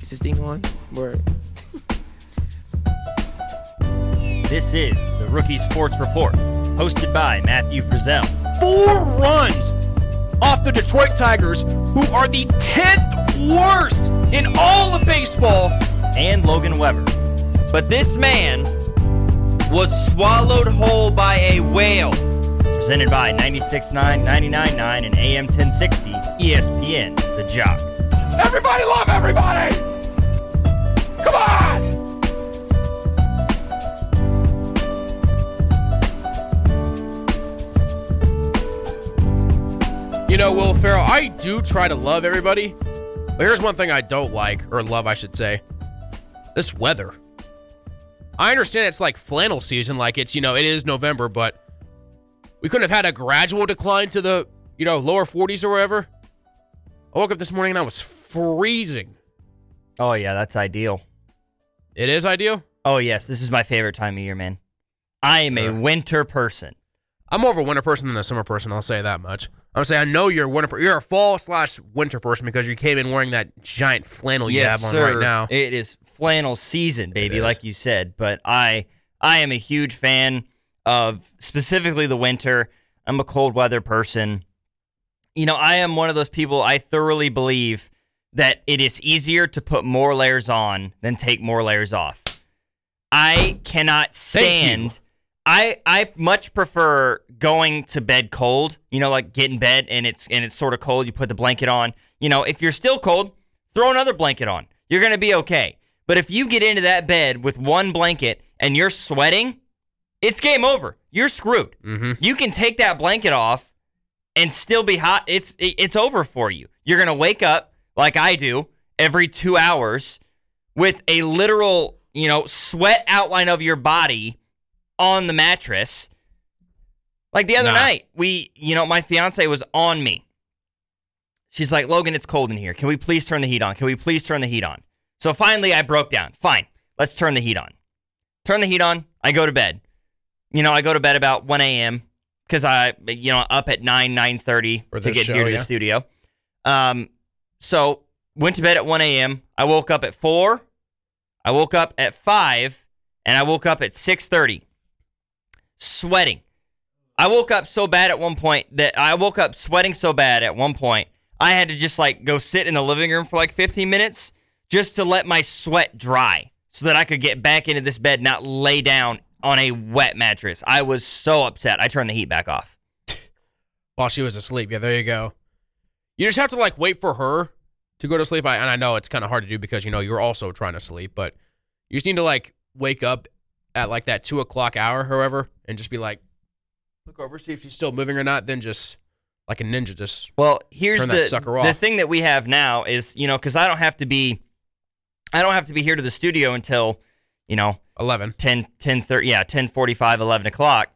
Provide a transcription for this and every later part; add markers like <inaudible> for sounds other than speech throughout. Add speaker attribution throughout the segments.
Speaker 1: Is this thing on? Word.
Speaker 2: This is the Rookie Sports Report, hosted by Matthew Frizzell.
Speaker 3: Four runs off the Detroit Tigers, who are the 10th worst in all of baseball.
Speaker 2: and Logan Weber.
Speaker 4: But this man was swallowed whole by a whale.
Speaker 2: Presented by 96.9, 99.9, and AM 1060 ESPN, The Jock.
Speaker 3: Everybody love everybody! Come on! You know, Will Ferrell, I do try to love everybody, but here's one thing I don't like, or love, I should say. This weather. I understand it's like flannel season, like it's, you know, it is November, but we couldn't have had a gradual decline to the, you know, lower 40s or whatever. I woke up this morning and I was freezing.
Speaker 2: Oh, yeah, that's ideal.
Speaker 3: It is ideal.
Speaker 2: Oh, yes, this is my favorite time of year, man. I am a winter person.
Speaker 3: I'm more of a winter person than a summer person. I'll say that much. I'm saying I know you're a winter. Per- you're a fall slash winter person because you came in wearing that giant flannel you
Speaker 2: yes,
Speaker 3: have on
Speaker 2: sir.
Speaker 3: right now.
Speaker 2: It is flannel season, baby,
Speaker 3: is.
Speaker 2: like you said. But I, I am a huge fan of specifically the winter. I'm a cold weather person. You know, I am one of those people. I thoroughly believe that it is easier to put more layers on than take more layers off. I cannot stand. I I much prefer going to bed cold. You know, like get in bed and it's and it's sort of cold. You put the blanket on. You know, if you're still cold, throw another blanket on. You're gonna be okay. But if you get into that bed with one blanket and you're sweating, it's game over. You're screwed.
Speaker 3: Mm-hmm.
Speaker 2: You can take that blanket off and still be hot. It's it's over for you. You're gonna wake up like I do every two hours with a literal, you know, sweat outline of your body on the mattress. Like the other
Speaker 3: Nah.
Speaker 2: night, we, you know, my fiance was on me. She's like, Logan, it's cold in here. Can we please turn the heat on? Can we please turn the heat on? So finally, I broke down. Fine, let's turn the heat on. Turn the heat on. I go to bed. You know, I go to bed about 1 a.m. because I, you know, up at 9, 9.30
Speaker 3: For
Speaker 2: to get
Speaker 3: show,
Speaker 2: here to
Speaker 3: yeah.
Speaker 2: the studio. Um, so went to bed at 1 a.m. I woke up at 4. I woke up at 5. And I woke up at 6.30 sweating. I woke up so bad at one point that I woke up sweating so bad at one point, I had to just like go sit in the living room for like 15 minutes just to let my sweat dry so that I could get back into this bed, not lay down on a wet mattress. I was so upset. I turned the heat back off. <laughs>
Speaker 3: While she was asleep. Yeah, there you go. You just have to like wait for her to go to sleep. I, and I know it's kind of hard to do because you know you're also trying to sleep, but you just need to like wake up at like that two o'clock hour, however, and just be like, look over, see if she's still moving or not. Then just like a ninja, just
Speaker 2: Well, here's the the thing that we have now is, you know, cuz I don't have to be I don't have to be here to the studio until, you know,
Speaker 3: eleven.
Speaker 2: 10, 10 30, yeah, 10 45, 11 o'clock.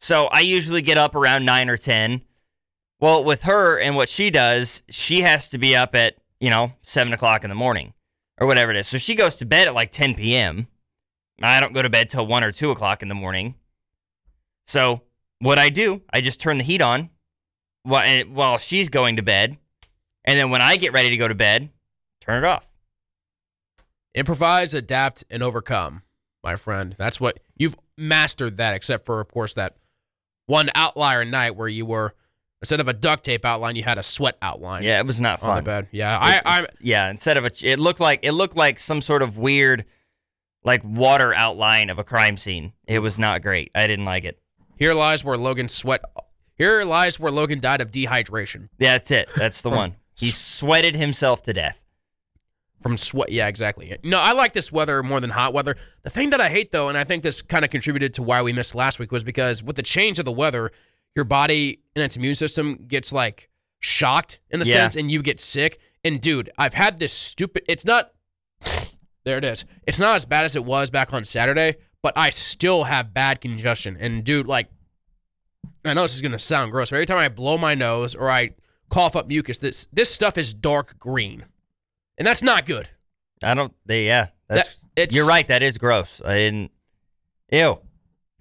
Speaker 2: So I usually get up around 9 or 10. Well, with her and what she does, she has to be up at, you know, 7 o'clock in the morning or whatever it is. So she goes to bed at like 10 p.m. I don't go to bed till 1 or 2 o'clock in the morning. So what I do, I just turn the heat on while, eh, while she's going to bed. And then when I get ready to go to bed, turn it off.
Speaker 3: Improvise, adapt, and overcome, my friend. That's what you've mastered that, except for, of course, that one outlier night where you were instead of a duct tape outline, you had a sweat outline.
Speaker 2: Yeah, it was not
Speaker 3: on the
Speaker 2: fun.
Speaker 3: bed. Yeah, I,
Speaker 2: It-
Speaker 3: I,
Speaker 2: it's- yeah. Instead of a, it looked like it looked like some sort of weird, like water outline of a crime scene. It was not great. I didn't like it.
Speaker 3: here lies where Logan sweat. Here lies where Logan died of dehydration
Speaker 2: Yeah, that's it. That's the one. He sweated himself to death.
Speaker 3: from sweat. Yeah, exactly. No, I like this weather more than hot weather. The thing that I hate though, and I think this kind of contributed to why we missed last week, was because with the change of the weather, your body and its immune system gets like shocked in a
Speaker 2: Yeah.
Speaker 3: sense, and you get sick. And dude, I've had this stupid. It's not. <laughs> There it is. It's not as bad as it was back on Saturday, but I still have bad congestion. And dude, like, I know this is gonna sound gross, but every time I blow my nose or I cough up mucus, this this stuff is dark green, and that's not good.
Speaker 2: I don't. They, yeah, that's.
Speaker 3: That- it's-
Speaker 2: you're right. That is gross. I didn't. Ew.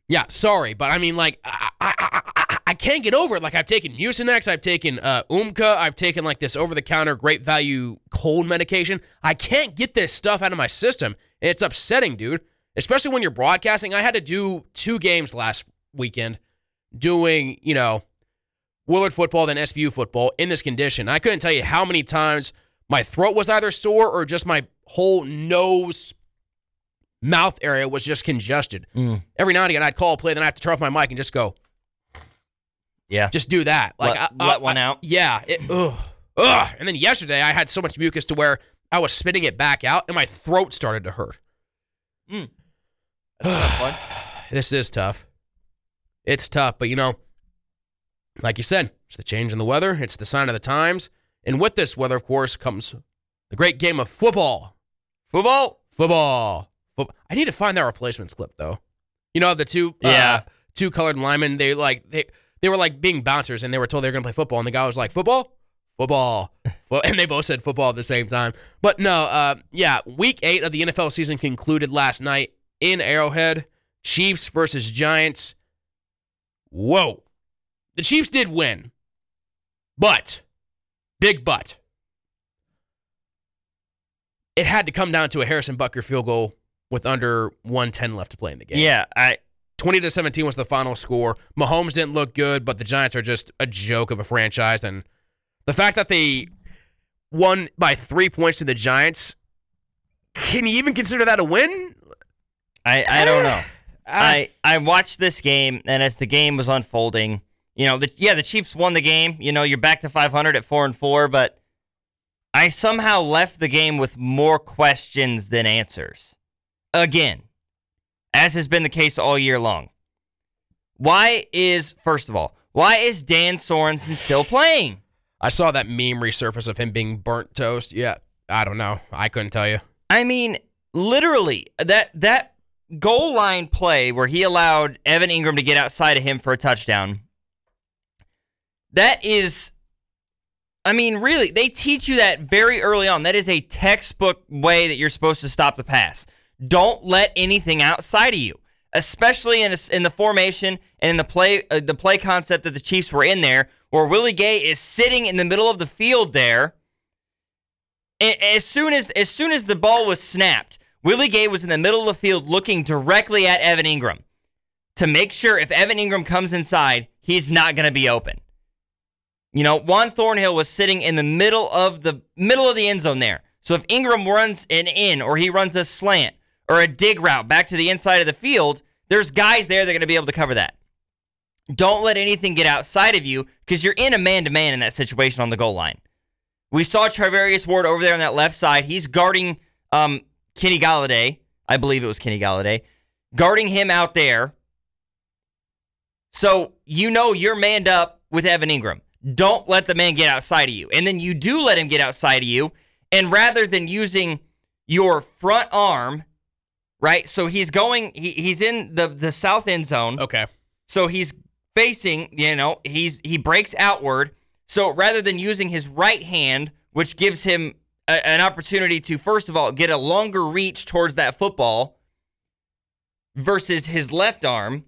Speaker 3: Yeah, sorry, but I mean, like, I, I, I, I, can't get over it. Like I've taken Mucinex, I've taken uh, Umcka, I've taken like this over-the-counter great value cold medication. I can't get this stuff out of my system. And it's upsetting, dude. Especially when you're broadcasting. I had to do two games last weekend doing, you know, Willard football, then SBU football in this condition. I couldn't tell you how many times my throat was either sore or just my whole nose mouth area was just congested. Every now and again, I'd call a play, then I have to turn off my mic and just go,
Speaker 2: Yeah.
Speaker 3: just do that. Like
Speaker 2: Let-
Speaker 3: I-
Speaker 2: let
Speaker 3: I-
Speaker 2: one
Speaker 3: I-
Speaker 2: out?
Speaker 3: Yeah. It, ugh, ugh. And then yesterday, I had so much mucus to where I was spitting it back out, and my throat started to hurt. Hmm.
Speaker 2: That's a <sighs> tough one.
Speaker 3: This is tough. It's tough, but you know, like you said, it's the change in the weather. It's the sign of the times. And with this weather, of course, comes the great game of football.
Speaker 2: Football.
Speaker 3: Football. Foot- I need to find that replacements clip though. You know the two uh,
Speaker 2: Yeah.
Speaker 3: two colored linemen. They like they they were like being bouncers, and they were told they were gonna play football, and the guy was like football, football, <laughs> Fo-" and they both said football at the same time. But no, uh, yeah, week eight of the NFL season concluded last night in Arrowhead. Chiefs versus Giants. Whoa, the Chiefs did win, but big but. It had to come down to a Harrison Butker field goal with under 110 left to play in the game.
Speaker 2: Yeah. I
Speaker 3: 20 to 17 was the final score. Mahomes didn't look good, but the Giants are just a joke of a franchise. And the fact that they won by three points to the Giants, can you even consider that a win?
Speaker 2: I, I don't know.
Speaker 3: I, <sighs> ah.
Speaker 2: I I watched this game, and as the game was unfolding, you know, the, yeah, the Chiefs won the game. You know, you're back to 500 at four and four, but I somehow left the game with more questions than answers. Again, as has been the case all year long. Why is first of all, why is Dan Sorensen still playing?
Speaker 3: I saw that meme resurface of him being burnt toast. Yeah, I don't know. I couldn't tell you.
Speaker 2: I mean, literally that that goal line play where he allowed Evan Engram to get outside of him for a touchdown. That is I mean, really, they teach you that very early on. That is a textbook way that you're supposed to stop the pass. Don't let anything outside of you, especially in a, in the formation and in the play uh, the play concept that the Chiefs were in there, where Willie Gay is sitting in the middle of the field there a- as soon as as soon as the ball was snapped, Willie Gay was in the middle of the field looking directly at Evan Engram to make sure if Evan Engram comes inside, he's not going to be open. You know, Juan Thornhill was sitting in the middle of the middle of the end zone there. So if Engram runs an in or he runs a slant or a dig route back to the inside of the field, there's guys there that are going to be able to cover that. Don't let anything get outside of you because you're in a man to man in that situation on the goal line. We saw Charvarius Ward over there on that left side. He's guarding um, Kenny Golladay. I believe it was Kenny Golladay. Guarding him out there. So you know you're manned up with Evan Engram. Don't let the man get outside of you. And then you do let him get outside of you. And rather than using your front arm, right? So he's going, he, he's in the, the south end zone.
Speaker 3: Okay.
Speaker 2: So he's facing, you know, he's he breaks outward. So rather than using his right hand, which gives him a, an opportunity to first of all get a longer reach towards that football versus his left arm.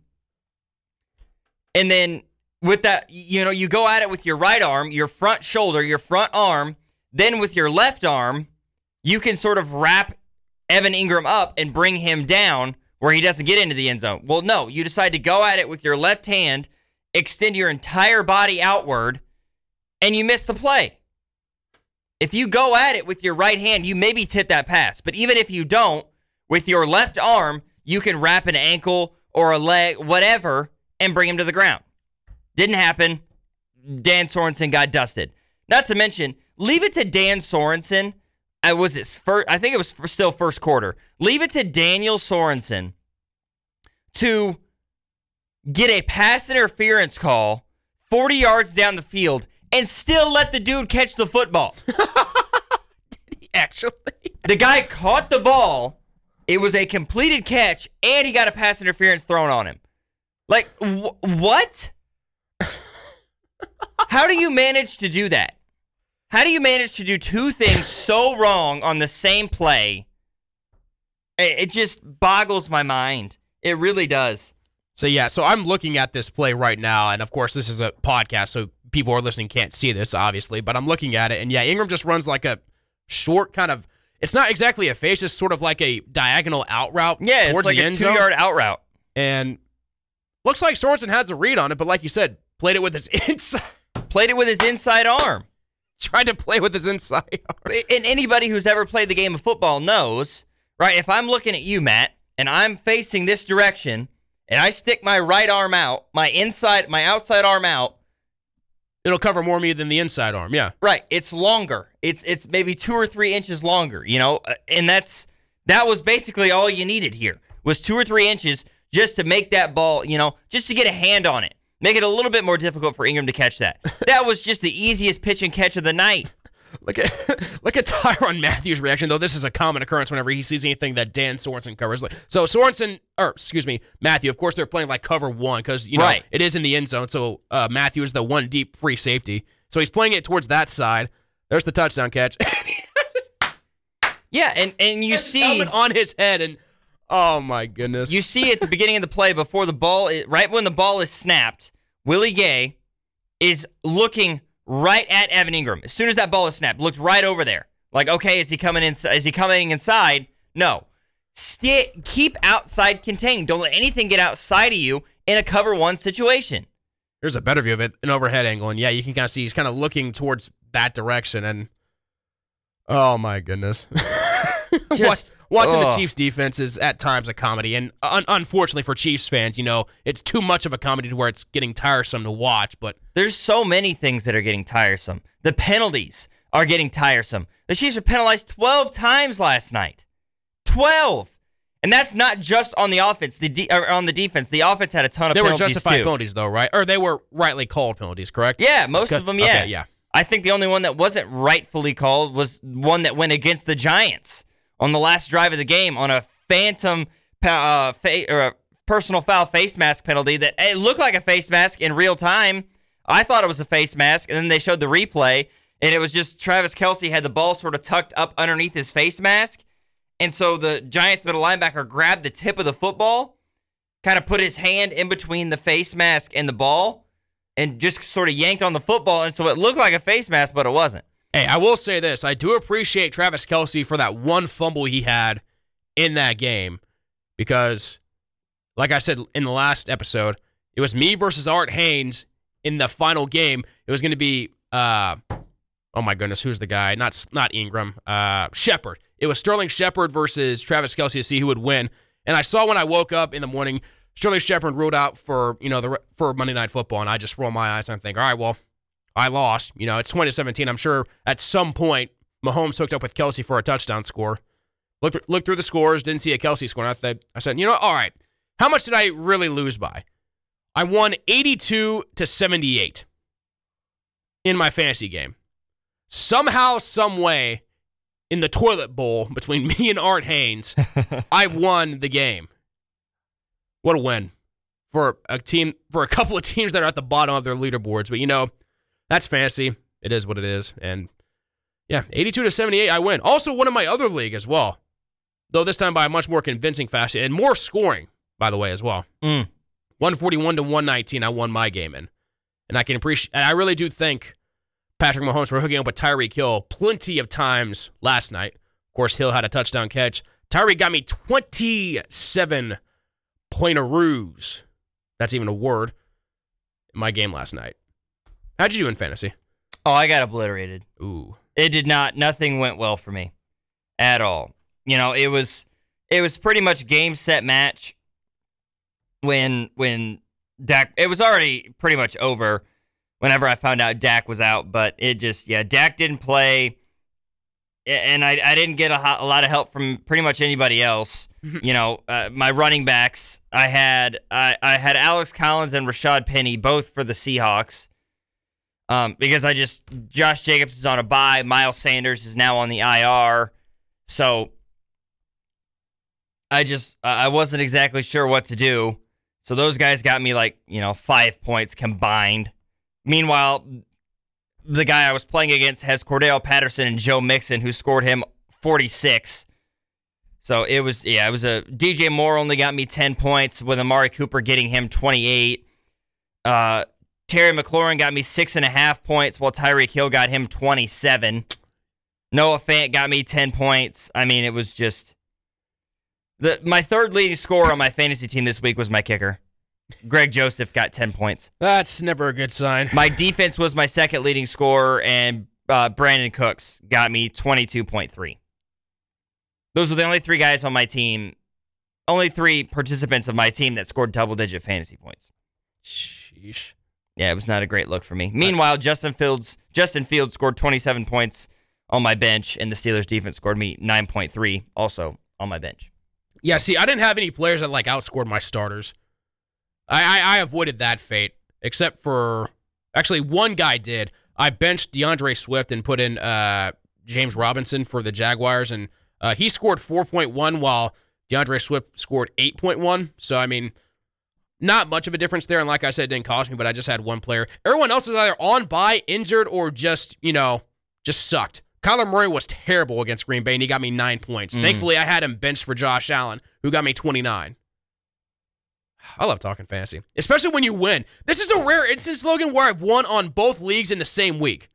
Speaker 2: And then with that, you know, you go at it with your right arm, your front shoulder, your front arm, then with your left arm, you can sort of wrap Evan Engram up and bring him down where he doesn't get into the end zone. Well, no, you decide to go at it with your left hand, extend your entire body outward, and you miss the play. If you go at it with your right hand, you maybe tip that pass. But even if you don't, with your left arm, you can wrap an ankle or a leg, whatever, and bring him to the ground. Didn't happen. Dan Sorensen got dusted. Not to mention, leave it to Dan Sorensen. I was it first. I think it was still first quarter. Leave it to Daniel Sorensen to get a pass interference call 40 yards down the field and still let the dude catch the football. <laughs>
Speaker 3: Did he actually.
Speaker 2: The guy caught the ball. It was a completed catch, and he got a pass interference thrown on him. Like, wh- what? <laughs> How do you manage to do that? How do you manage to do two things <laughs> so wrong on the same play? It, it just boggles my mind. It really does.
Speaker 3: So yeah, so I'm looking at this play right now, and of course this is a podcast, so people who are listening can't see this, obviously. But I'm looking at it, and yeah, Engram just runs like a short kind of. It's not exactly a face, it's sort of like a diagonal out route
Speaker 2: Yeah,
Speaker 3: towards
Speaker 2: it's like
Speaker 3: the
Speaker 2: a
Speaker 3: end
Speaker 2: two
Speaker 3: zone,
Speaker 2: yard out route.
Speaker 3: and looks like Sorensen has a read on it, but like you said, played it with his <laughs> inside,
Speaker 2: Played it with his inside arm. <laughs>
Speaker 3: tried to play with his inside. arm.
Speaker 2: And anybody who's ever played the game of football knows, right? If I'm looking at you, Matt, and I'm facing this direction, and I stick my right arm out, my inside, my outside arm out,
Speaker 3: It'll cover more me than the inside arm. Yeah,
Speaker 2: right? It's longer. It's it's maybe two or three inches longer. You know, Uh, and that's that was basically all you needed here was two or three inches just to make that ball. You know, just to get a hand on it. Make it a little bit more difficult for Engram to catch that. <laughs> That was just the easiest pitch and catch of the night.
Speaker 3: Look at <laughs> look at Tyrann Mathieu's reaction, though. This is a common occurrence whenever he sees anything that Dan Sorensen covers. Like, so Sorensen, or excuse me, Mathieu. Of course, they're playing like cover one because you know
Speaker 2: Right.
Speaker 3: it is in the end zone. So uh, Mathieu is the one deep free safety. So he's playing it towards that side. There's the touchdown catch. <laughs>
Speaker 2: Yeah, and and you see
Speaker 3: on his head, and oh my goodness,
Speaker 2: You see at the beginning of the play before the ball, right when the ball is snapped, Willie Gay is looking right at Evan Engram. As soon as that ball is snapped, looked right over there. Like, okay, is he coming in? Is he coming inside? No. Keep outside contained. Don't let anything get outside of you in a cover one situation.
Speaker 3: Here's a better view of it, an overhead angle, and yeah, you can kind of see he's kind of looking towards that direction, and oh my goodness, <laughs> <laughs>
Speaker 2: Just-
Speaker 3: Watch, watching the. Chiefs' defense is at times a comedy, and un- unfortunately for Chiefs fans, you know, it's too much of a comedy to where it's getting tiresome to watch. But
Speaker 2: There's so many things that are getting tiresome. The penalties are getting tiresome. The Chiefs were penalized 12 times last night. 12. And that's not just on the offense, the de- on the defense. The offense had a ton of
Speaker 3: they were justified
Speaker 2: too.
Speaker 3: penalties, though, right? Or they were rightly called penalties, correct?
Speaker 2: Yeah, most
Speaker 3: Okay,
Speaker 2: of them, yeah.
Speaker 3: okay, yeah.
Speaker 2: I think the only one that wasn't rightfully called was one that went against the Giants on the last drive of the game on a phantom uh, fa- or a personal foul face mask penalty that it looked like a face mask in real time. I thought it was a face mask, and then they showed the replay, and it was just Travis Kelce had the ball sort of tucked up underneath his face mask. And so the Giants middle linebacker grabbed the tip of the football, kind of put his hand in between the face mask and the ball, and just sort of yanked on the football. And so it looked like a face mask, but it wasn't.
Speaker 3: Hey, I will say this. I do appreciate Travis Kelce for that one fumble he had in that game because, like I said in the last episode, it was me versus Art Haynes in the final game. It was going to be, uh, oh my goodness, who's the guy? Not not Engram, uh, Shepard. It was Sterling Shepard versus Travis Kelce to see who would win. And I saw when I woke up in the morning, Sterling Shepard ruled out for you know the for Monday Night Football, and I just roll my eyes and think, all right, well, I lost. You know, it's 2017. I'm sure at some point Mahomes hooked up with Kelce for a touchdown score. Looked looked through the scores, didn't see a Kelce score. And I, th- I said, you know, all right, how much did I really lose by? I won 82 to 78 in my fantasy game. Somehow, some way, in the toilet bowl between <laughs> me and Art Haynes, <laughs> I won the game. What a win for a team for a couple of teams that are at the bottom of their leaderboards. But you know, that's fantasy. It is what it is. And yeah, 82 to 78, I win. Also, one of my other league as well, though this time by a much more convincing fashion and more scoring, by the way, as well.
Speaker 2: Mm.
Speaker 3: 141 to 119, I won my game in. And I can appreciate, I really do thank Patrick Mahomes for hooking up with Tyreek Hill plenty of times last night. Of course, Hill had a touchdown catch. Tyreek got me 27 pointeroos. That's even a word in my game last night. How'd you do in fantasy?
Speaker 2: Oh, I got obliterated.
Speaker 3: Ooh.
Speaker 2: It did not. Nothing went well for me at all. You know, it was it was pretty much game set match when when Dak. It was already pretty much over whenever I found out Dak was out. But it just yeah, Dak didn't play, and I I didn't get a, ho- a lot of help from pretty much anybody else. <laughs> you know, uh, my running backs. I had I I had Alex Collins and Rashad Penny both for the Seahawks. Um, because I just Josh Jacobs is on a bye, Miles Sanders is now on the IR, so I just I wasn't exactly sure what to do. So those guys got me like you know five points combined. Meanwhile, the guy I was playing against has Cordarrelle Patterson and Joe Mixon, who scored him forty six. So it was, yeah, it was a DJ Moore only got me 10 points with Amari Cooper getting him 28. Uh, Terry McLaurin got me six and a half points while Tyreek Hill got him 27. Noah Fant got me 10 points. I mean, it was just the my third leading scorer on my fantasy team this week was my kicker. Greg Joseph got 10 points.
Speaker 3: That's never a good sign.
Speaker 2: My defense was my second leading scorer, and uh, Brandin Cooks got me 22.3. Those were the only three guys on my team, only three participants of my team that scored double digit fantasy points.
Speaker 3: Sheesh.
Speaker 2: Yeah, it was not a great look for me. Meanwhile, Justin Fields Justin Fields scored 27 points on my bench, and the Steelers defense scored me 9.3 also on my bench.
Speaker 3: Yeah, see, I didn't have any players that like outscored my starters. I, I, I avoided that fate, except for actually one guy did. I benched D'Andre Swift and put in uh, James Robinson for the Jaguars, and uh, he scored 4.1 while D'Andre Swift scored 8.1. So I mean, not much of a difference there. And like I said, it didn't cost me, but I just had one player. Everyone else is either on by, injured, or just you know just sucked. Kyler Murray was terrible against Green Bay, and he got me nine points. Mm. Thankfully, I had him benched for Josh Allen, who got me 29. <sighs> I love talking fantasy, especially when you win. This is a rare instance, Logan, where I've won on both leagues in the same week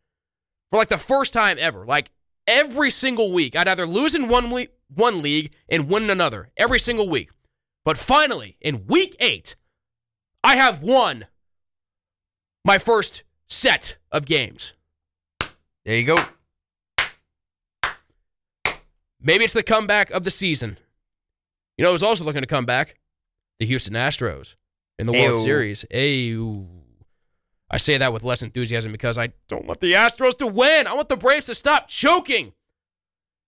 Speaker 3: for like the first time ever. Like every single week, I'd either lose in one le- one league and win in another every single week. But finally, in week eight, I have won my first set of games.
Speaker 2: There you go.
Speaker 3: Maybe it's the comeback of the season. You know, who's also looking to come back? The Houston Astros in the World Series. Ayo. I say that with less enthusiasm because I don't want the Astros to win. I want the Braves to stop choking.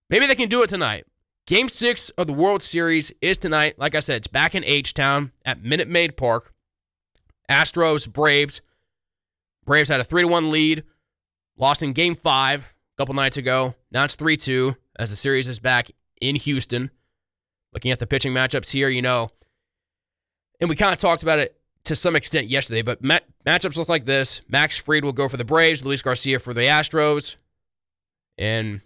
Speaker 3: Maybe they can do it tonight. Game six of the World Series is tonight. Like I said, it's back in H Town at Minute Maid Park. Astros, Braves. Braves had a 3 to 1 lead, lost in game five a couple nights ago. Now it's 3 2 as the series is back in Houston. Looking at the pitching matchups here, you know, and we kind of talked about it to some extent yesterday, but mat- matchups look like this. Max Fried will go for the Braves, Luis Garcia for the Astros. And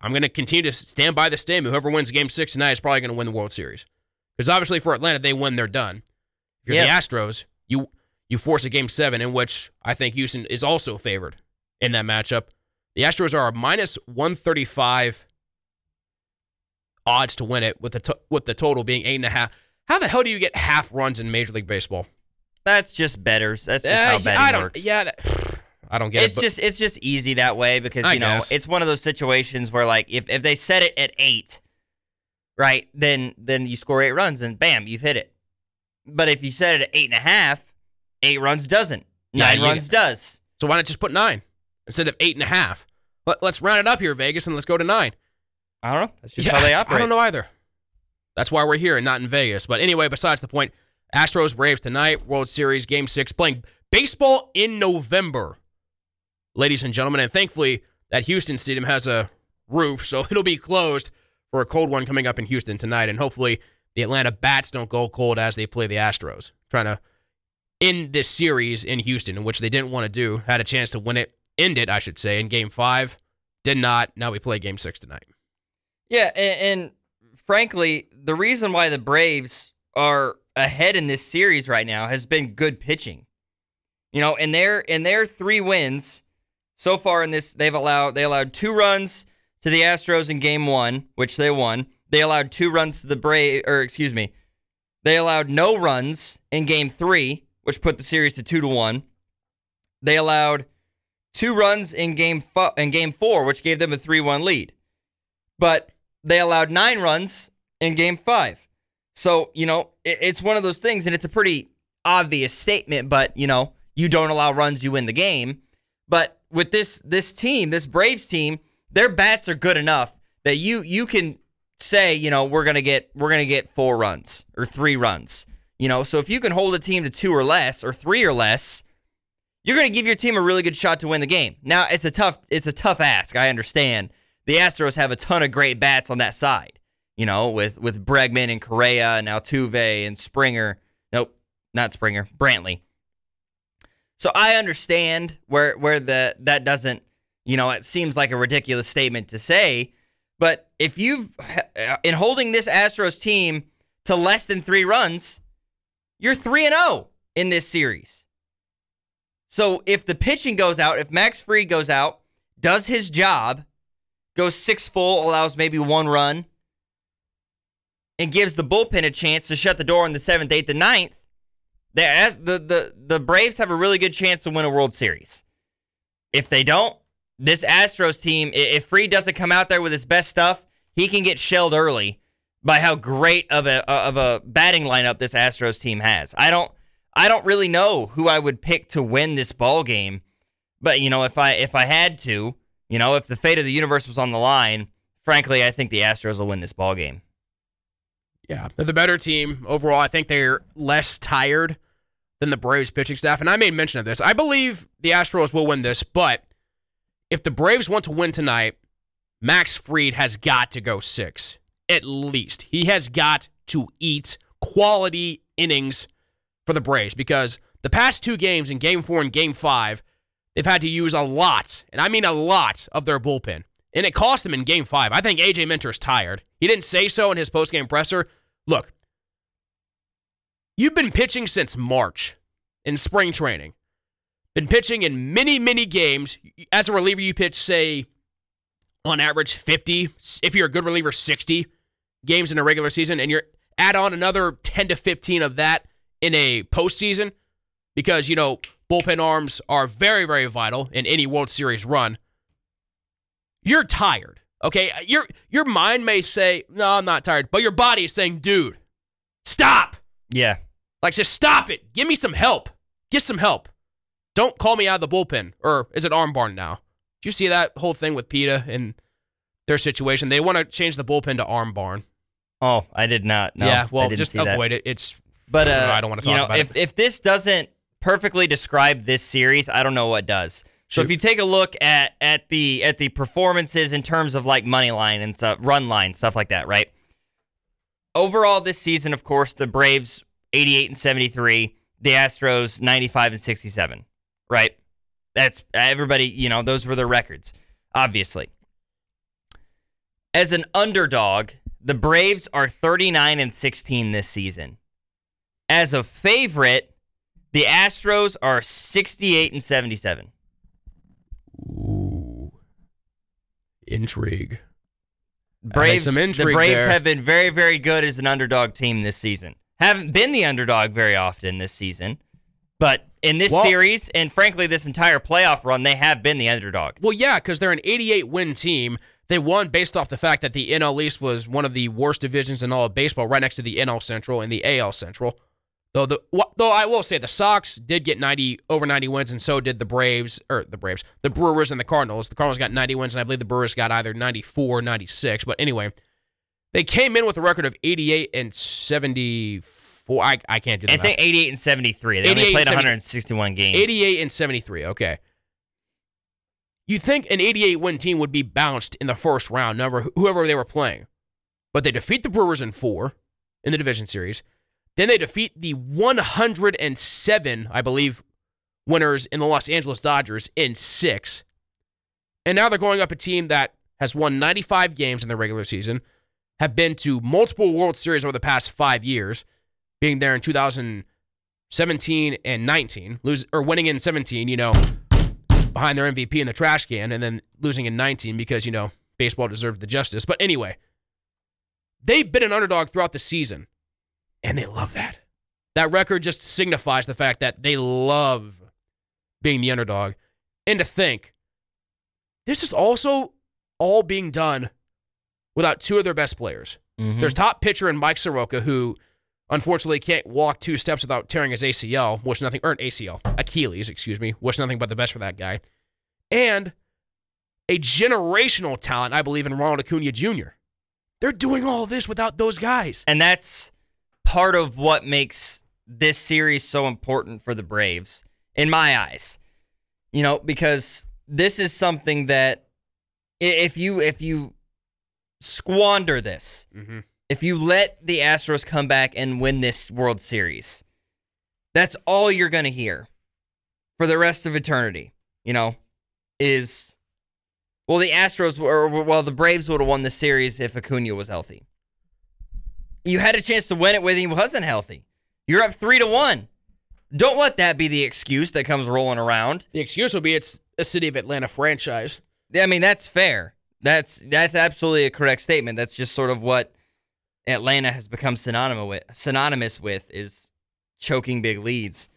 Speaker 3: I'm going to continue to stand by the statement. Whoever wins game six tonight is probably going to win the World Series. Because obviously for Atlanta, they win, they're done. If you're
Speaker 2: Yeah.
Speaker 3: the Astros, you you force a game seven in which I think Houston is also favored in that matchup. The Astros are a minus 135 odds to win it, with the to- with the total being eight and a half. How the hell do you get half runs in Major League Baseball?
Speaker 2: That's just betters. That's just
Speaker 3: Uh,
Speaker 2: how betting
Speaker 3: I don't.
Speaker 2: works.
Speaker 3: Yeah, that, <sighs> I don't get
Speaker 2: it's
Speaker 3: it. It's
Speaker 2: just it's just easy that way because
Speaker 3: I
Speaker 2: you know
Speaker 3: guess.
Speaker 2: it's one of those situations where like if, if they set it at eight, right, then then you score eight runs and bam, you've hit it. But if you set it at eight and a half, eight runs doesn't. Nine
Speaker 3: you-
Speaker 2: runs does.
Speaker 3: so why not just put nine instead of eight and a half? Let, let's round it up here, Vegas, and let's go to nine.
Speaker 2: I don't know. That's just
Speaker 3: Yeah,
Speaker 2: how they operate.
Speaker 3: I don't know either. That's why we're here and not in Vegas. But anyway, besides the point, Astros Braves tonight, World Series Game Six, playing baseball in November, ladies and gentlemen. And thankfully, that Houston stadium has a roof, so <laughs> it'll be closed for a cold one coming up in Houston tonight. And hopefully, the Atlanta Bats don't go cold as they play the Astros, trying to end this series in Houston, which they didn't want to do. Had a chance to win it, end it, I should say, in Game Five. Did not. Now we play Game Six tonight.
Speaker 2: Yeah, and, and frankly, the reason why the Braves are ahead in this series right now has been good pitching. You know, in their in their three wins so far in this, they've allowed they allowed two runs to the Astros in Game One, which they won. They allowed two runs to the Brave, or excuse me, they allowed no runs in Game Three, which put the series to two to one. They allowed two runs in Game in Game Four, which gave them a three one lead. But they allowed nine runs in game five. So, you know, it, it's one of those things, and it's a pretty obvious statement, but, you know, you don't allow runs, you win the game. But with this this team, this Braves team, their bats are good enough that you you can say, you know, we're gonna get we're gonna get four runs or three runs. You know, so if you can hold a team to two or less or three or less, you're going to give your team a really good shot to win the game. Now, it's a tough it's a tough ask. I understand. The Astros have a ton of great bats on that side. You know, with with Bregman and Correa and Altuve and Springer. Nope, not Springer. Brantley. So I understand where where the that doesn't, you know, it seems like a ridiculous statement to say, but if you've uh, in holding this Astros team to less than three runs, you're three and zero in this series. So if the pitching goes out, if Max Fried goes out, does his job, goes six full, allows maybe one run, and gives the bullpen a chance to shut the door in the seventh, eighth, and ninth, the the, the Braves have a really good chance to win a World Series. If they don't, this Astros team, if Fried doesn't come out there with his best stuff, he can get shelled early by how great of a uh, of a batting lineup this Astros team has. I don't I don't really know who I would pick to win this ball game, but you know if I if I had to, you know if the fate of the universe was on the line, frankly, I think the Astros will win this ball game.
Speaker 3: Yeah, they're the better team overall. I think they're less tired than the Braves pitching staff, and I made mention of this. I believe the Astros will win this, but if the Braves want to win tonight, Max Fried has got to go six at least. He has got to eat quality innings for the Braves because the past two games in game four and game five, they've had to use a lot, and I mean a lot, of their bullpen. And it cost them in game five. I think AJ Minter is tired. He didn't say so in his postgame presser. Look, you've been pitching since March in spring training. Been pitching in many, many games. As a reliever, you pitch, say, on average 50. If you're a good reliever, 60 games in a regular season, and you're add on another 10 to 15 of that in a postseason because, you know, bullpen arms are very, very vital in any World Series run. You're tired. Okay. Your your mind may say, no, I'm not tired, but your body is saying, dude, stop.
Speaker 2: Yeah.
Speaker 3: Like just stop it. Give me some help. Get some help. Don't call me out of the bullpen. Or is it arm barn now? Do you see that whole thing with PETA and their situation? They want to change the bullpen to arm barn.
Speaker 2: Oh, I did not. No,
Speaker 3: yeah, well,
Speaker 2: just
Speaker 3: avoid that. it. It's
Speaker 2: but uh,
Speaker 3: I don't want to talk
Speaker 2: you know,
Speaker 3: about
Speaker 2: if,
Speaker 3: it.
Speaker 2: If this doesn't perfectly describe this series, I don't know what does. So if you take a look at at the at the performances in terms of like money line and stuff, run line, stuff like that, right? Overall this season, of course, the Braves 88 and 73, the Astros 95 and 67, right? That's everybody, you know, those were their records, obviously. As an underdog, the Braves are 39 and 16 this season. As a favorite, the Astros are 68 and 77.
Speaker 3: Ooh. Intrigue.
Speaker 2: Braves,
Speaker 3: some intrigue
Speaker 2: the Braves
Speaker 3: there.
Speaker 2: have been very, very good as an underdog team this season. Haven't been the underdog very often this season, but in this
Speaker 3: Well-
Speaker 2: series and frankly this entire playoff run, they have been the underdog.
Speaker 3: Well, yeah, because they're an 88 win team. They won based off the fact that the NL East was one of the worst divisions in all of baseball, right next to the NL Central and the AL Central. Though the though I will say the Sox did get 90 over 90 wins, and so did the Braves or the Braves, the Brewers and the Cardinals. The Cardinals got 90 wins, and I believe the Brewers got either 94 or 96. But anyway, they came in with a record of 88 and 74. I, I can't do that.
Speaker 2: I think 88 and 73. They only played
Speaker 3: 70
Speaker 2: 161 games.
Speaker 3: 88 and 73. Okay. You think an 88 win team would be bounced in the first round, never whoever they were playing. But they defeat the Brewers in 4 in the division series. Then they defeat the 107, I believe, winners in the Los Angeles Dodgers in 6. And now they're going up a team that has won 95 games in the regular season, have been to multiple World Series over the past 5 years, being there in 2017 and 19, lose or winning in 17, you know, behind their MVP in the trash can, and then losing in 19 because, you know, baseball deserved the justice. But anyway, they've been an underdog throughout the season, and they love that. That record just signifies the fact that they love being the underdog. And to think, this is also all being done without two of their best players.
Speaker 2: Mhm.
Speaker 3: There's top pitcher in Mike Soroka, who unfortunately can't walk two steps without tearing his ACL. Wish nothing, or ACL, Achilles, excuse me. Wish nothing but the best for that guy. And a generational talent, I believe, in Ronald Acuna Jr. They're doing all this without those guys.
Speaker 2: And that's part of what makes this series so important for the Braves, in my eyes. You know, because this is something that if you if you squander this,
Speaker 3: Mm-hmm.
Speaker 2: If you let the Astros come back and win this World Series, that's all you're gonna hear for the rest of eternity. You know, is Well, the Astros were well, the Braves would have won the series if Acuna was healthy. You had a chance to win it when he wasn't healthy. You're up three to one. Don't let that be the excuse that comes rolling around.
Speaker 3: The excuse will be it's a city of Atlanta franchise.
Speaker 2: I mean, that's fair. That's that's absolutely a correct statement. That's just sort of what Atlanta has become synonymous with, synonymous with is choking big leads.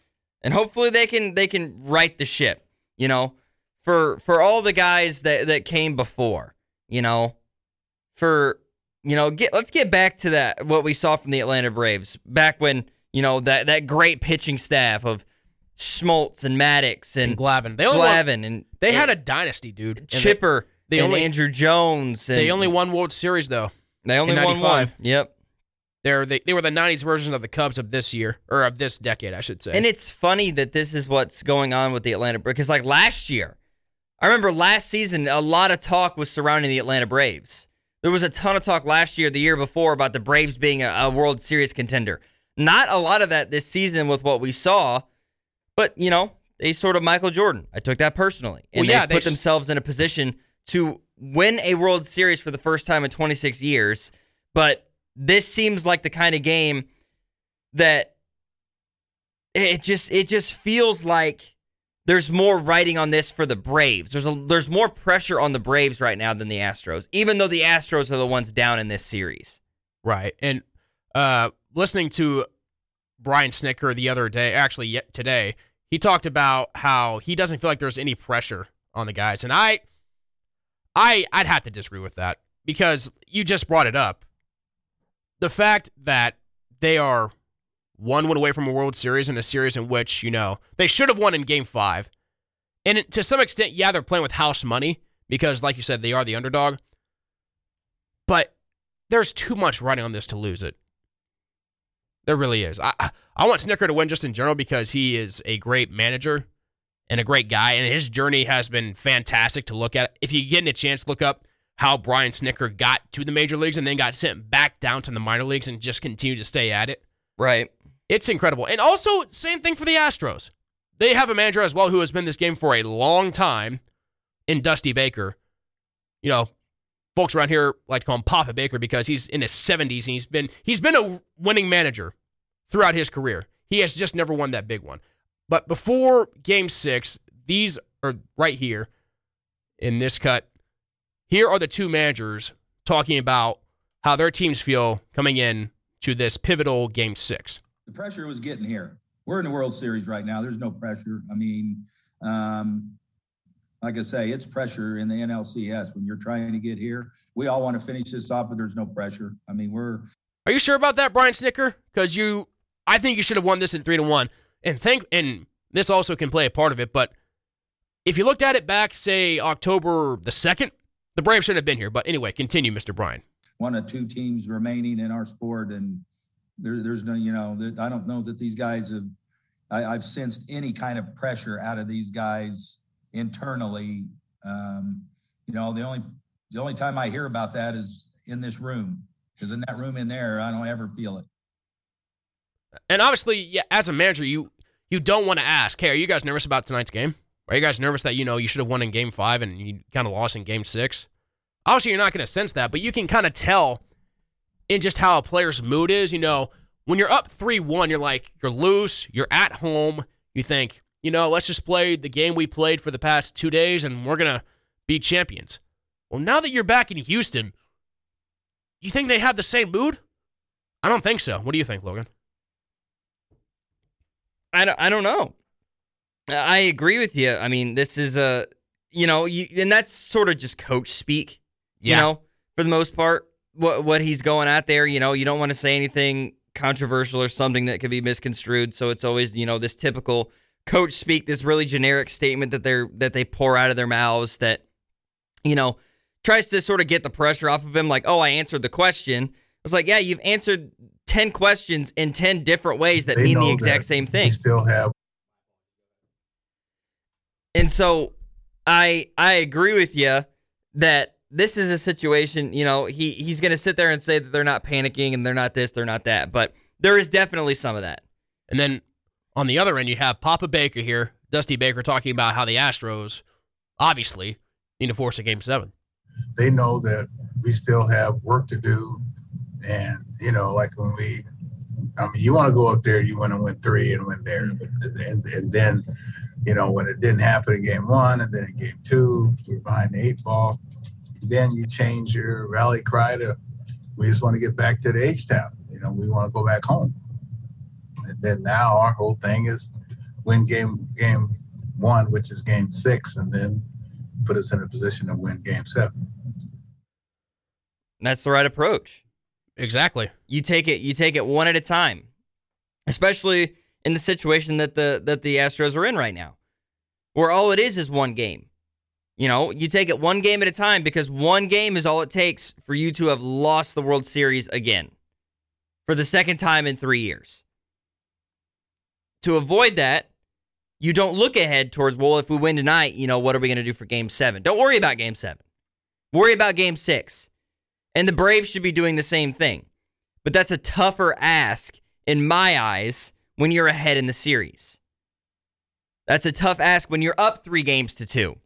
Speaker 2: And hopefully they can they can right the ship, you know, for for all the guys that that came before, you know, for you know, get let's get back to that what we saw from the Atlanta Braves back when, you know, that that great pitching staff of Smoltz and Maddux and,
Speaker 3: And Glavine. They won-
Speaker 2: Glavine and
Speaker 3: They had a dynasty, dude. They-
Speaker 2: Chipper
Speaker 3: they
Speaker 2: and
Speaker 3: only-
Speaker 2: Andruw Jones. And
Speaker 3: They only won World Series though.
Speaker 2: They only won one.
Speaker 3: 95.
Speaker 2: Yep.
Speaker 3: They're they, they were the '90s version of the Cubs of this year or of this decade, I should say.
Speaker 2: And it's funny that this is what's going on with the Atlanta Braves because like last year, I remember last season a lot of talk was surrounding the Atlanta Braves. There was a ton of talk last year, the year before, about the Braves being a, a World Series contender. Not a lot of that this season with what we saw, but you know they sort of Michael Jordan. I took that personally, and
Speaker 3: Well, yeah,
Speaker 2: they put
Speaker 3: they s-
Speaker 2: themselves in a position to win a World Series for the first time in 26 years. But this seems like the kind of game that it just it just feels like there's more writing on this for the Braves. There's a there's more pressure on the Braves right now than the Astros, even though the Astros are the ones down in this series.
Speaker 3: Right. And uh, listening to Brian Snitker the other day, actually yet today, he talked about how he doesn't feel like there's any pressure on the guys. And I I I'd have to disagree with that because you just brought it up. The fact that they are one win away from a World Series in a series in which, you know, they should have won in game 5. And to some extent, yeah, they're playing with house money because like you said, they are the underdog. But there's too much riding on this to lose it. There really is. I I- I want Snicker to win just in general because he is a great manager and a great guy, and his journey has been fantastic to look at. If you get a chance, look up how Brian Snitker got to the major leagues and then got sent back down to the minor leagues and just continued to stay at it.
Speaker 2: Right.
Speaker 3: It's incredible. And also, same thing for the Astros. They have a manager as well who has been in this game for a long time in Dusty Baker. You know, folks around here like to call him Papa Baker because he's in his 70s and he's been he's been a winning manager throughout his career. He has just never won that big one. But before game 6, these are right here in this cut. Here are the two managers talking about how their teams feel coming in to this pivotal game 6.
Speaker 1: the pressure was getting here. We're in the World Series right now. There's no pressure. I mean, um, like I say, it's pressure in the NLCS when you're trying to get here. We all want to finish this off, but there's no pressure. I mean, we're
Speaker 3: Are you sure about that, Brian Snitker? Because you, I think you should have won this in three to one. And think, and this also can play a part of it. But if you looked at it back, say October the second, the Braves should have been here. But anyway, continue, Mr. Brian.
Speaker 1: one of two teams remaining in our sport, and there, there's no, you know, I don't know that these guys have. I, I've sensed any kind of pressure out of these guys internally. Um, you know, the only the only time I hear about that is in this room, because in that room in there, I don't ever feel it.
Speaker 3: And obviously, yeah, as a manager, you you don't want to ask, hey, are you guys nervous about tonight's game? Are you guys nervous that you know you should have won in game five and you kind of lost in game six? Obviously, you're not going to sense that, but you can kind of tell in just how a player's mood is. You know, when you're up 3 1, you're like, you're loose, you're at home. You think, you know, let's just play the game we played for the past two days and we're going to be champions. Well, now that you're back in Houston, you think they have the same mood? I don't think so. What do you think, Logan?
Speaker 2: I don't, I don't know. I agree with you. I mean, this is a, you know, you, and that's sort of just coach speak, you
Speaker 3: Yeah.
Speaker 2: know, for the most part. What what he's going at there, you know, you don't want to say anything controversial or something that could be misconstrued. So it's always, you know, this typical coach speak, this really generic statement that they're that they pour out of their mouths that, you know, tries to sort of get the pressure off of him, like, oh, I answered the question. It's like, yeah, you've answered ten questions in ten different ways that
Speaker 5: They
Speaker 2: mean the exact same
Speaker 5: we
Speaker 2: thing.
Speaker 5: still have
Speaker 2: And so I I agree with you that this is a situation, you know, he he's going to sit there and say that they're not panicking and they're not this, they're not that, but there is definitely some of that.
Speaker 3: And then on the other end, you have Papa Baker here, Dusty Baker, talking about how the Astros, obviously, need to force a game seven.
Speaker 5: They know that we still have work to do, and you know, like when we, I mean, you want to go up there, you want to win three and win there, mm-hmm. but and, and then, you know, when it didn't happen in game one, and then in game two, we're behind the eight ball. Then you change your rally cry to, we just want to get back to the H town. You know, we want to go back home. And then now our whole thing is win game game one, which is game six, and then put us in a position to win game seven.
Speaker 2: That's the right approach.
Speaker 3: Exactly.
Speaker 2: You take it you take it one at a time. Especially in the situation that the that the Astros are in right now. Where all it is is one game. You know, you take it one game at a time because one game is all it takes for you to have lost the World Series again for the second time in 3 years. To avoid that, you don't look ahead towards, well, if we win tonight, you know, what are we going to do for game seven? Don't worry about game seven. Worry about game six. And the Braves should be doing the same thing. But that's a tougher ask in my eyes when you're ahead in the series. That's a tough ask when you're up three games to two.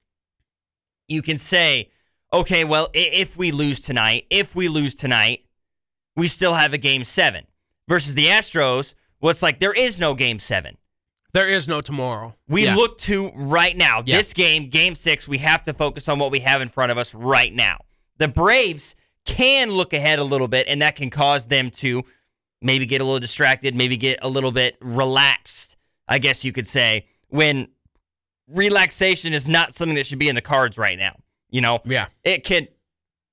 Speaker 2: You can say, okay, well, if we lose tonight, if we lose tonight, we still have a game seven. Versus the Astros, well, it's like there is no game seven.
Speaker 3: There is no tomorrow.
Speaker 2: We
Speaker 3: Yeah.
Speaker 2: look to right now.
Speaker 3: Yeah.
Speaker 2: This game, game six, we have to focus on what we have in front of us right now. The Braves can look ahead a little bit, and that can cause them to maybe get a little distracted, maybe get a little bit relaxed, I guess you could say, when relaxation is not something that should be in the cards right now. You know,
Speaker 3: Yeah.
Speaker 2: it can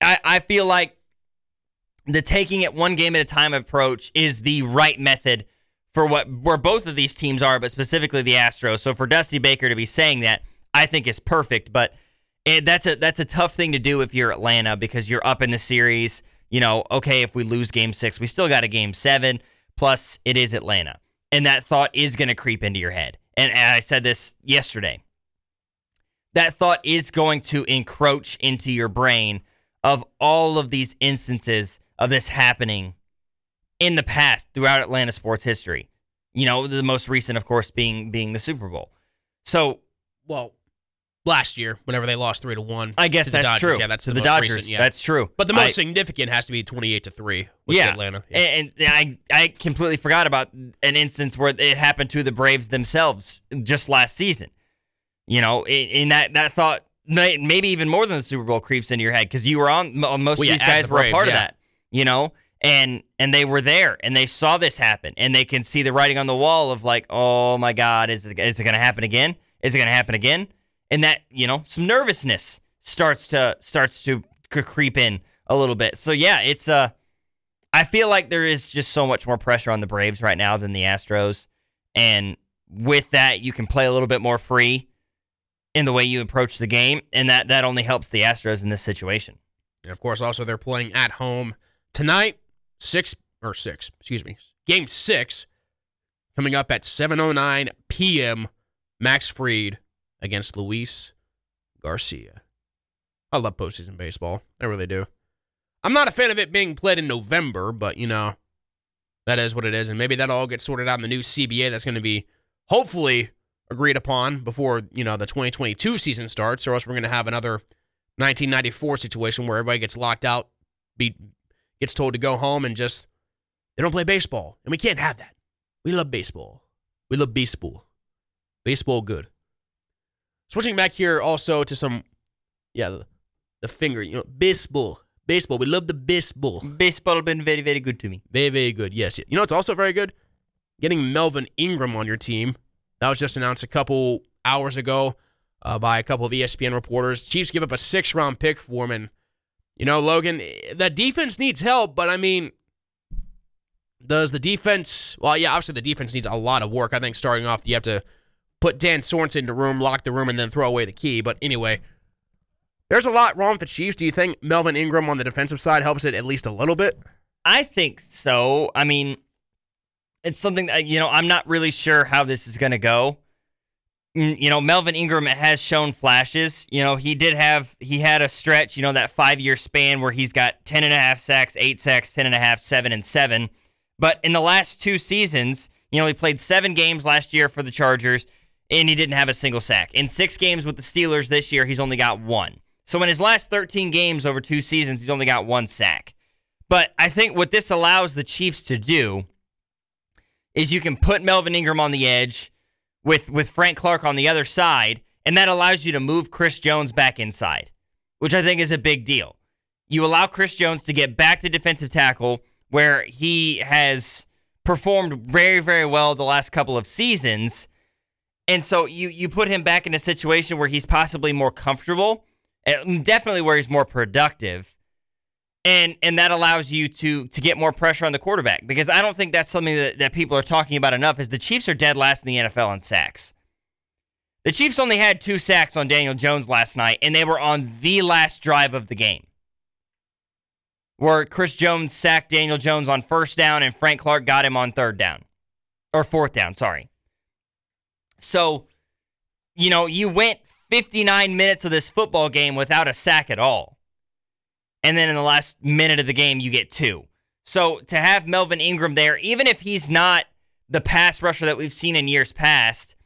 Speaker 2: I, I feel like the taking it one game at a time approach is the right method for what where both of these teams are, but specifically the Astros. So for Dusty Baker to be saying that, I think is perfect. But that's a that's a tough thing to do if you're Atlanta because you're up in the series. You know, okay, if we lose Game Six, we still got a Game Seven. Plus, it is Atlanta, and that thought is going to creep into your head. And, and I said this yesterday that thought is going to encroach into your brain of all of these instances of this happening in the past throughout Atlanta sports history. You know, the most recent, of course, being being the Super Bowl. So
Speaker 3: Well, last year, whenever they lost three to one.
Speaker 2: I guess that's
Speaker 3: Dodgers.
Speaker 2: true.
Speaker 3: Yeah, that's the,
Speaker 2: the,
Speaker 3: most
Speaker 2: Dodgers.
Speaker 3: recent, yeah.
Speaker 2: That's true.
Speaker 3: but the most
Speaker 2: I-
Speaker 3: significant has to be twenty-eight to three with
Speaker 2: yeah,
Speaker 3: Atlanta. Yeah.
Speaker 2: And, and I I completely forgot about an instance where it happened to the Braves themselves just last season. You know, in, in that that thought maybe even more than the Super Bowl creeps into your head because you were on uh, most
Speaker 3: Well,
Speaker 2: of these guys
Speaker 3: the
Speaker 2: were a
Speaker 3: Braves,
Speaker 2: part of that. You know, and and they were there and they saw this happen and they can see the writing on the wall of like, oh my God, is it, is it going to happen again? Is it going to happen again? And that you know, some nervousness starts to starts to creep in a little bit. So yeah, it's uh I feel like there is just so much more pressure on the Braves right now than the Astros. And with that, you can play a little bit more free in the way you approach the game. And that, that only helps the Astros in this situation.
Speaker 3: And of course, also they're playing at home tonight, six or six, excuse me, game six, coming up at 7:09 p.m. Max Fried against Luis Garcia. I love postseason baseball. I really do. I'm not a fan of it being played in November, but you know, that is what it is, and maybe that'll all get sorted out in the new CBA that's going to be hopefully agreed upon before you know the 2022 season starts, or else we're going to have another 1994 situation where everybody gets locked out, be gets told to go home, and just they don't play baseball, and we can't have that. We love baseball. We love baseball. Baseball good. Switching back here also to some, yeah, the, the finger, you know, baseball, baseball. We love the baseball.
Speaker 2: Baseball been very, very good to me.
Speaker 3: Very, very good. Yes. You know, it's also very good getting Melvin Ingram on your team. That was just announced a couple hours ago uh, by a couple of ESPN reporters. Chiefs give up a six round pick for him. And, you know, Logan, the defense needs help, but I mean, does the defense, well, yeah, obviously the defense needs a lot of work. I think starting off, you have to put Dan Sorensen in the room, lock the room, and then throw away the key. But anyway, there's a lot wrong with the Chiefs. Do you think Melvin Ingram on the defensive side helps it at least a little bit?
Speaker 2: I think so. I mean, it's something that, you know, I'm not really sure how this is going to go. Mm, You know, Melvin Ingram has shown flashes. You know, he did have, he had a stretch, you know, that five year span where he's got 10 and a half sacks, eight sacks, 10 and a half, seven and seven. But in the last two seasons, you know, he played seven games last year for the Chargers and he didn't have a single sack. In six games with the Steelers this year, he's only got one. So in his last 13 games over two seasons, he's only got one sack. But I think what this allows the Chiefs to do is you can put Melvin Ingram on the edge with with Frank Clark on the other side, and that allows you to move Chris Jones back inside, which I think is a big deal. You allow Chris Jones to get back to defensive tackle where he has performed very, very well the last couple of seasons. And so you you put him back in a situation where he's possibly more comfortable, and definitely where he's more productive. And and that allows you to to get more pressure on the quarterback because I don't think that's something that, that people are talking about enough is the Chiefs are dead last in the NFL in sacks. The Chiefs only had two sacks on Daniel Jones last night, and they were on the last drive of the game where Chris Jones sacked Daniel Jones on first down and Frank Clark got him on third down or fourth down, sorry. So, you know, you went 59 minutes of this football game without a sack at all. And then in the last minute of the game, you get two. So to have Melvin Ingram there, even if he's not the pass rusher that we've seen in years past,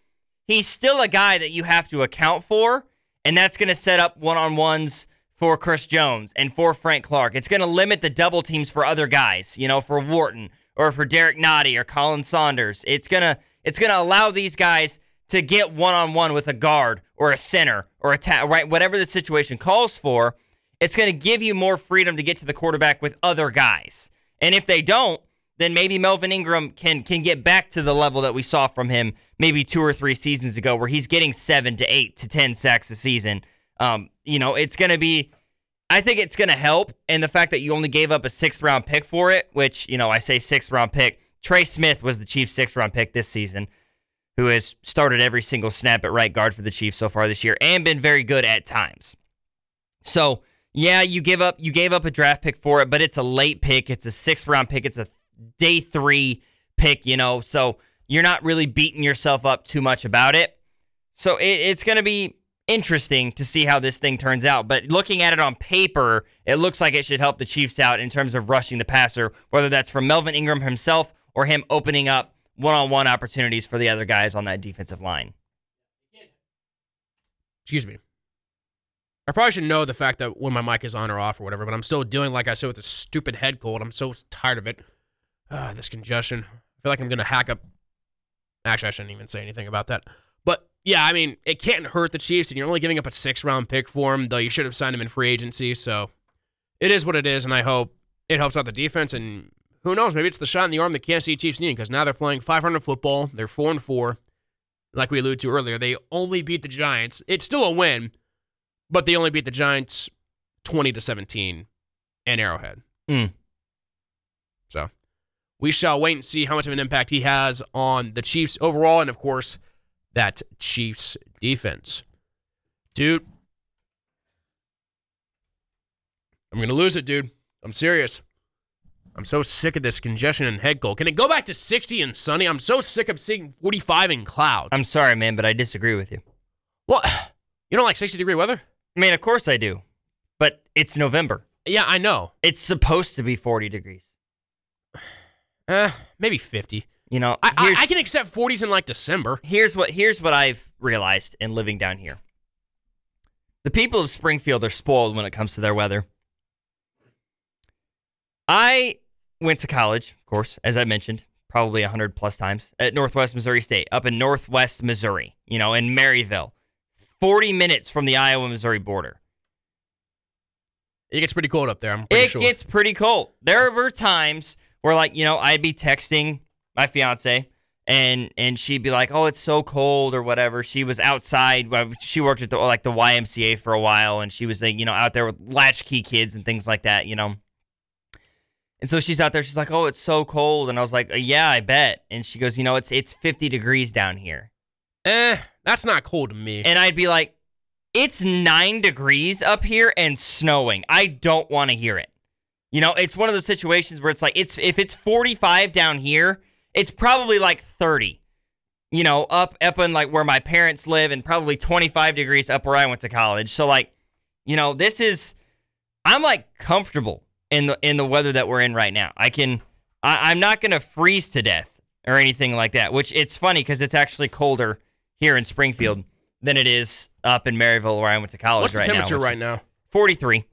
Speaker 2: he's still a guy that you have to account for. And that's going to set up one on ones for Chris Jones and for Frank Clark. It's going to limit the double teams for other guys, you know, for Wharton or for Derrick Nnadi or Khalen Saunders. It's going to it's going to allow these guys to get one-on-one with a guard or a center or a ta- right whatever the situation calls for. It's going to give you more freedom to get to the quarterback with other guys. And if they don't, then maybe Melvin Ingram can can get back to the level that we saw from him maybe two or three seasons ago, where he's getting seven to eight to ten sacks a season. Um, you know, it's going to be. I think it's going to help, and the fact that you only gave up a sixth round pick for it, which you know I say sixth round pick. Trey Smith was the Chiefs' sixth round pick this season, who has started every single snap at right guard for the Chiefs so far this year, and been very good at times. So yeah, you give up you gave up a draft pick for it, but it's a late pick. It's a sixth round pick. It's a day three pick. You know, so you're not really beating yourself up too much about it. So it, it's going to be interesting to see how this thing turns out. But looking at it on paper, it looks like it should help the Chiefs out in terms of rushing the passer, whether that's from Melvin Ingram himself or him opening up one on one opportunities for the other guys on that defensive line.
Speaker 3: Excuse me. I probably should know the fact that when my mic is on or off or whatever, but I'm still dealing, like I said, with this stupid head cold. I'm so tired of it. Uh, this congestion. I feel like I'm going to hack up. Actually, I shouldn't even say anything about that. But yeah, I mean, it can't hurt the Chiefs, and you're only giving up a six round pick for him, though you should have signed him in free agency. So it is what it is, and I hope it helps out the defense. And who knows, maybe it's the shot in the arm the Kansas City Chiefs need because now they're playing 500 football. They're four and four, like we alluded to earlier. They only beat the Giants. It's still a win, but they only beat the Giants 20 to 17 in Arrowhead.
Speaker 2: Mm.
Speaker 3: So we shall wait and see how much of an impact he has on the Chiefs overall, and of course that Chiefs defense. Dude, I'm going to lose it, dude. I'm serious. I'm so sick of this congestion and head cold. Can it go back to 60 and sunny? I'm so sick of seeing 45 in clouds.
Speaker 2: I'm sorry, man, but I disagree with you.
Speaker 3: What? you don't like 60 degree weather?
Speaker 2: I mean, of course I do, but it's November.
Speaker 3: Yeah, I know.
Speaker 2: It's supposed to be 40 degrees. <sighs>
Speaker 3: Eh, maybe 50.
Speaker 2: You know,
Speaker 3: I, I, I can accept 40s in like December.
Speaker 2: here's what here's what I've realized in living down here. The people of Springfield are spoiled when it comes to their weather. I went to college, of course, as I mentioned, probably 100 plus times at Northwest Missouri State, up in Northwest Missouri, you know, in Maryville, 40 minutes from the Iowa Missouri border.
Speaker 3: It gets pretty cold up there, I'm pretty
Speaker 2: It
Speaker 3: sure.
Speaker 2: gets pretty cold. There were times where, like, you know, I'd be texting my fiance, and and she'd be like, "Oh, it's so cold" or whatever. She was outside. She worked at the like the YMCA for a while, and she was like, you know, out there with latchkey kids and things like that, you know. And so she's out there. She's like, "Oh, it's so cold," and I was like, "Yeah, I bet." And she goes, "You know, it's it's 50 degrees down here."
Speaker 3: eh, that's not cold to me.
Speaker 2: And I'd be like, it's nine degrees up here and snowing. I don't want to hear it. You know, it's one of those situations where it's like, it's if it's 45 down here, it's probably like 30. You know, up up in like where my parents live, and probably 25 degrees up where I went to college. So like, you know, this is I'm like comfortable in the in the weather that we're in right now. I can I, I'm not gonna freeze to death or anything like that. Which it's funny because it's actually colder here in Springfield than it is up in Maryville where I went to college
Speaker 3: What's the
Speaker 2: right
Speaker 3: temperature
Speaker 2: now.
Speaker 3: right now?
Speaker 2: 43,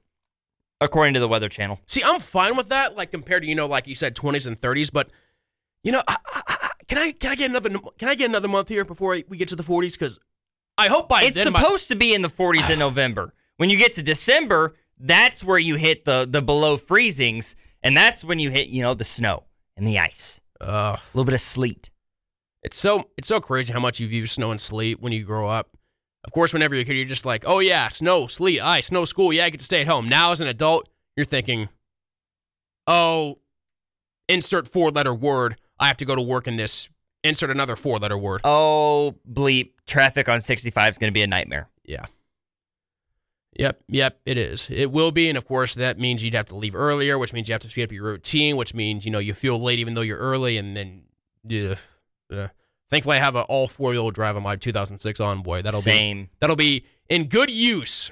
Speaker 2: according to the Weather Channel.
Speaker 3: See, I'm fine with that, like compared to you know, like you said, 20s and 30s. But you know, I, I, I, can I can I get another can I get another month here before we get to the 40s? Because I hope by
Speaker 2: It's
Speaker 3: then my-
Speaker 2: supposed to be in the 40s in <sighs> November. When you get to December, that's where you hit the the below freezings, and that's when you hit you know the snow and the ice,
Speaker 3: Ugh.
Speaker 2: a little bit of sleet.
Speaker 3: It's so it's so crazy how much you view snow and sleet when you grow up. Of course, whenever you're a kid, you're just like, oh yeah, snow, sleet, ice, no school. Yeah, I get to stay at home. Now, as an adult, you're thinking, oh, insert four letter word. I have to go to work in this. Insert another four letter word.
Speaker 2: Oh bleep! Traffic on 65 is going to be a nightmare.
Speaker 3: Yeah. Yep, yep, it is. It will be, and of course that means you'd have to leave earlier, which means you have to speed up your routine, which means you know you feel late even though you're early, and then yeah, yeah. Thankfully, I have an all four wheel drive on my 2006 Envoy. That'll be
Speaker 2: Same.
Speaker 3: that'll be in good use.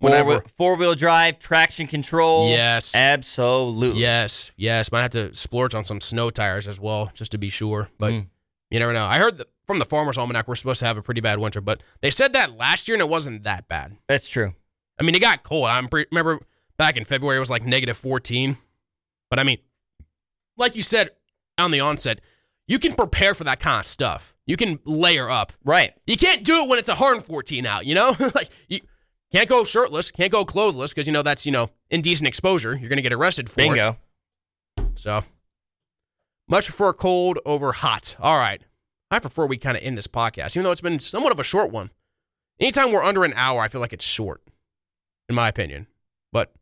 Speaker 2: Four
Speaker 3: Whenever.
Speaker 2: four wheel drive, traction control.
Speaker 3: Yes.
Speaker 2: absolutely.
Speaker 3: Yes, yes. Might have to splurge on some snow tires as well, just to be sure. But
Speaker 2: Mm.
Speaker 3: you never know. I heard from the Farmer's Almanac we're supposed to have a pretty bad winter, but they said that last year and it wasn't that bad.
Speaker 2: That's true.
Speaker 3: I mean, it got cold. I remember back in February it was like negative 14. But I mean, like you said on the onset, you can prepare for that kind of stuff. You can layer up.
Speaker 2: Right.
Speaker 3: You can't do it when it's 114 out, you know? <laughs> like you can't go shirtless, can't go clothless because you know that's, you know, indecent exposure. You're going to get arrested for it.
Speaker 2: Bingo.
Speaker 3: So, much prefer cold over hot. All right. I prefer we kind of end this podcast, even though it's been somewhat of a short one. Anytime we're under an hour, I feel like it's short, in my opinion. But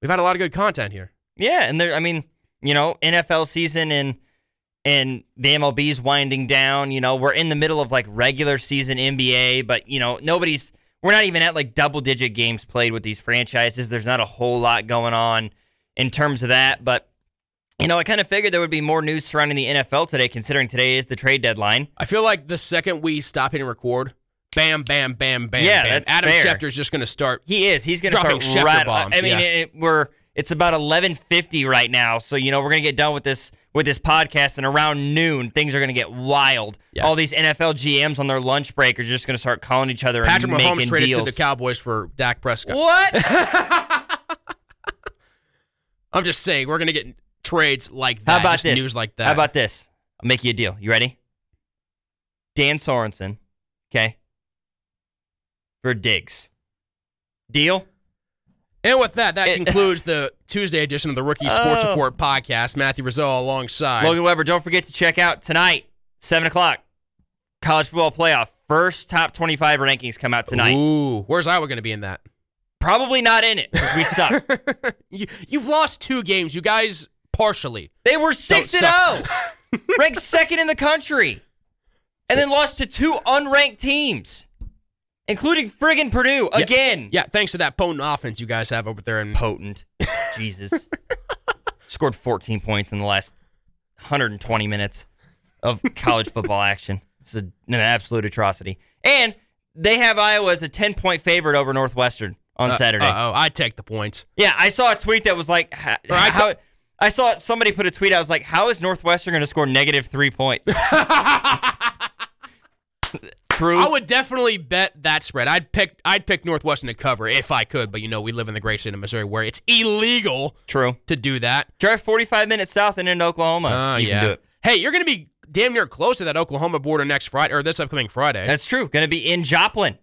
Speaker 3: we've had a lot of good content here.
Speaker 2: Yeah, and there. I mean, you know, NFL season and and the MLB's winding down. You know, we're in the middle of like regular season NBA, but you know, nobody's. We're not even at like double digit games played with these franchises. There's not a whole lot going on in terms of that, but. You know, I kind of figured there would be more news surrounding the NFL today, considering today is the trade deadline.
Speaker 3: I feel like the second we stop hitting record, bam, bam, bam, bam,
Speaker 2: Yeah,
Speaker 3: bam,
Speaker 2: that's
Speaker 3: Adam
Speaker 2: fair.
Speaker 3: Schefter's just going to start.
Speaker 2: He is. He's going to start
Speaker 3: Schefter
Speaker 2: right.
Speaker 3: bombs,
Speaker 2: I mean,
Speaker 3: yeah.
Speaker 2: it, we're it's about eleven fifty right now, so you know we're going to get done with this with this podcast, and around noon things are going to get wild.
Speaker 3: Yeah.
Speaker 2: All these NFL GMs on their lunch break are just going to start calling each other
Speaker 3: Patrick
Speaker 2: and
Speaker 3: Mahomes
Speaker 2: making
Speaker 3: traded
Speaker 2: deals.
Speaker 3: to the Cowboys for Dak Prescott.
Speaker 2: what? <laughs>
Speaker 3: I'm just saying, we're going to get trades like that.
Speaker 2: How about
Speaker 3: just
Speaker 2: this?
Speaker 3: news like that.
Speaker 2: How about this? I'll make you a deal. You ready? Dan Sorensen, okay, for Diggs. Deal?
Speaker 3: And with that, that
Speaker 2: It-
Speaker 3: concludes the Tuesday edition of the Rookie Sports
Speaker 2: Oh.
Speaker 3: Report podcast. Matthew Rizzo alongside.
Speaker 2: Logan Weber, don't forget to check out tonight, 7 o'clock, college football playoff. First top 25 rankings come out tonight.
Speaker 3: Ooh, where's Iowa going to be in that?
Speaker 2: Probably not in it because we suck. <laughs>
Speaker 3: you, you've lost two games, you guys. Partially.
Speaker 2: they were 6 and
Speaker 3: suck.
Speaker 2: 0, <laughs> ranked second in the country, and then lost to two unranked teams, including friggin' Purdue again.
Speaker 3: Yeah, thanks to that potent offense you guys have over there. And
Speaker 2: Potent. Jesus. <laughs> Scored 14 points in the last 120 minutes of college football action. It's a, an absolute atrocity. And they have Iowa as a 10 point favorite over Northwestern on uh, Saturday.
Speaker 3: Oh, I'd take the points.
Speaker 2: Yeah, I saw a tweet that was like,
Speaker 3: Or I
Speaker 2: how, I saw somebody put a tweet. I was like, how is Northwestern going to score negative three points? <laughs> <laughs> True.
Speaker 3: I would definitely bet that spread. I'd pick I'd pick Northwestern to cover if I could, but you know we live in the great state of Missouri where it's illegal
Speaker 2: True.
Speaker 3: to do that.
Speaker 2: Drive 45 minutes south and into Oklahoma.
Speaker 3: Oh
Speaker 2: you
Speaker 3: yeah.
Speaker 2: can do it.
Speaker 3: Hey, you're gonna be damn near close to that Oklahoma border next Friday or this upcoming Friday.
Speaker 2: That's true. Going to be in Joplin,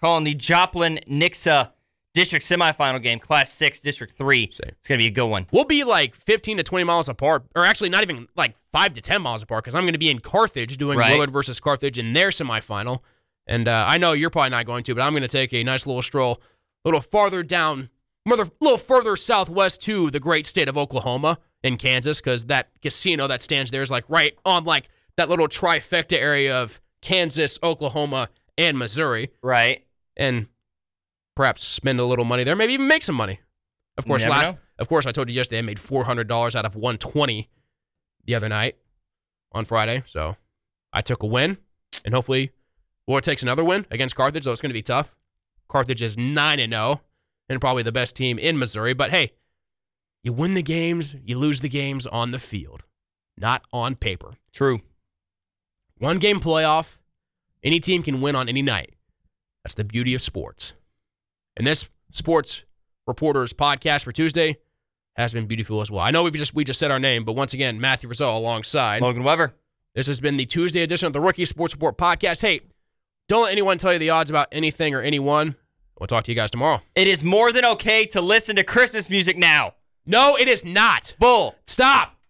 Speaker 2: calling the Joplin Nixa district semifinal game, Class Six, District Three.
Speaker 3: Same.
Speaker 2: It's going to be a good one.
Speaker 3: We'll be like 15 to 20 miles apart, or actually not even like five to 10 miles apart, because I'm going to be in Carthage doing
Speaker 2: Right.
Speaker 3: Willard versus Carthage in their semifinal. And uh, I know you're probably not going to, but I'm going to take a nice little stroll a little farther down, a little further southwest to the great state of Oklahoma and Kansas, because that casino that stands there is like right on like that little trifecta area of Kansas, Oklahoma, and Missouri,
Speaker 2: Right.
Speaker 3: and perhaps spend a little money there, maybe even make some money. Of course, last
Speaker 2: know.
Speaker 3: of course I told you yesterday I made four hundred dollars out of one twenty the other night on Friday. So I took a win, and hopefully, War takes another win against Carthage. Though it's going to be tough. Carthage is nine and zero, and probably the best team in Missouri. But hey, you win the games, you lose the games on the field, not on paper.
Speaker 2: True.
Speaker 3: One game playoff, any team can win on any night. That's the beauty of sports. And this Sports Reporters podcast for Tuesday has been beautiful as well. I know we just we just said our name, but once again, Matthew Rizzo alongside.
Speaker 2: Logan Weber.
Speaker 3: This has been the Tuesday edition of the Rookie Sports Report podcast. Hey, don't let anyone tell you the odds about anything or anyone. We'll talk to you guys tomorrow.
Speaker 2: It is more than okay to listen to Christmas music now.
Speaker 3: No, it is not.
Speaker 2: Bull.
Speaker 3: Stop.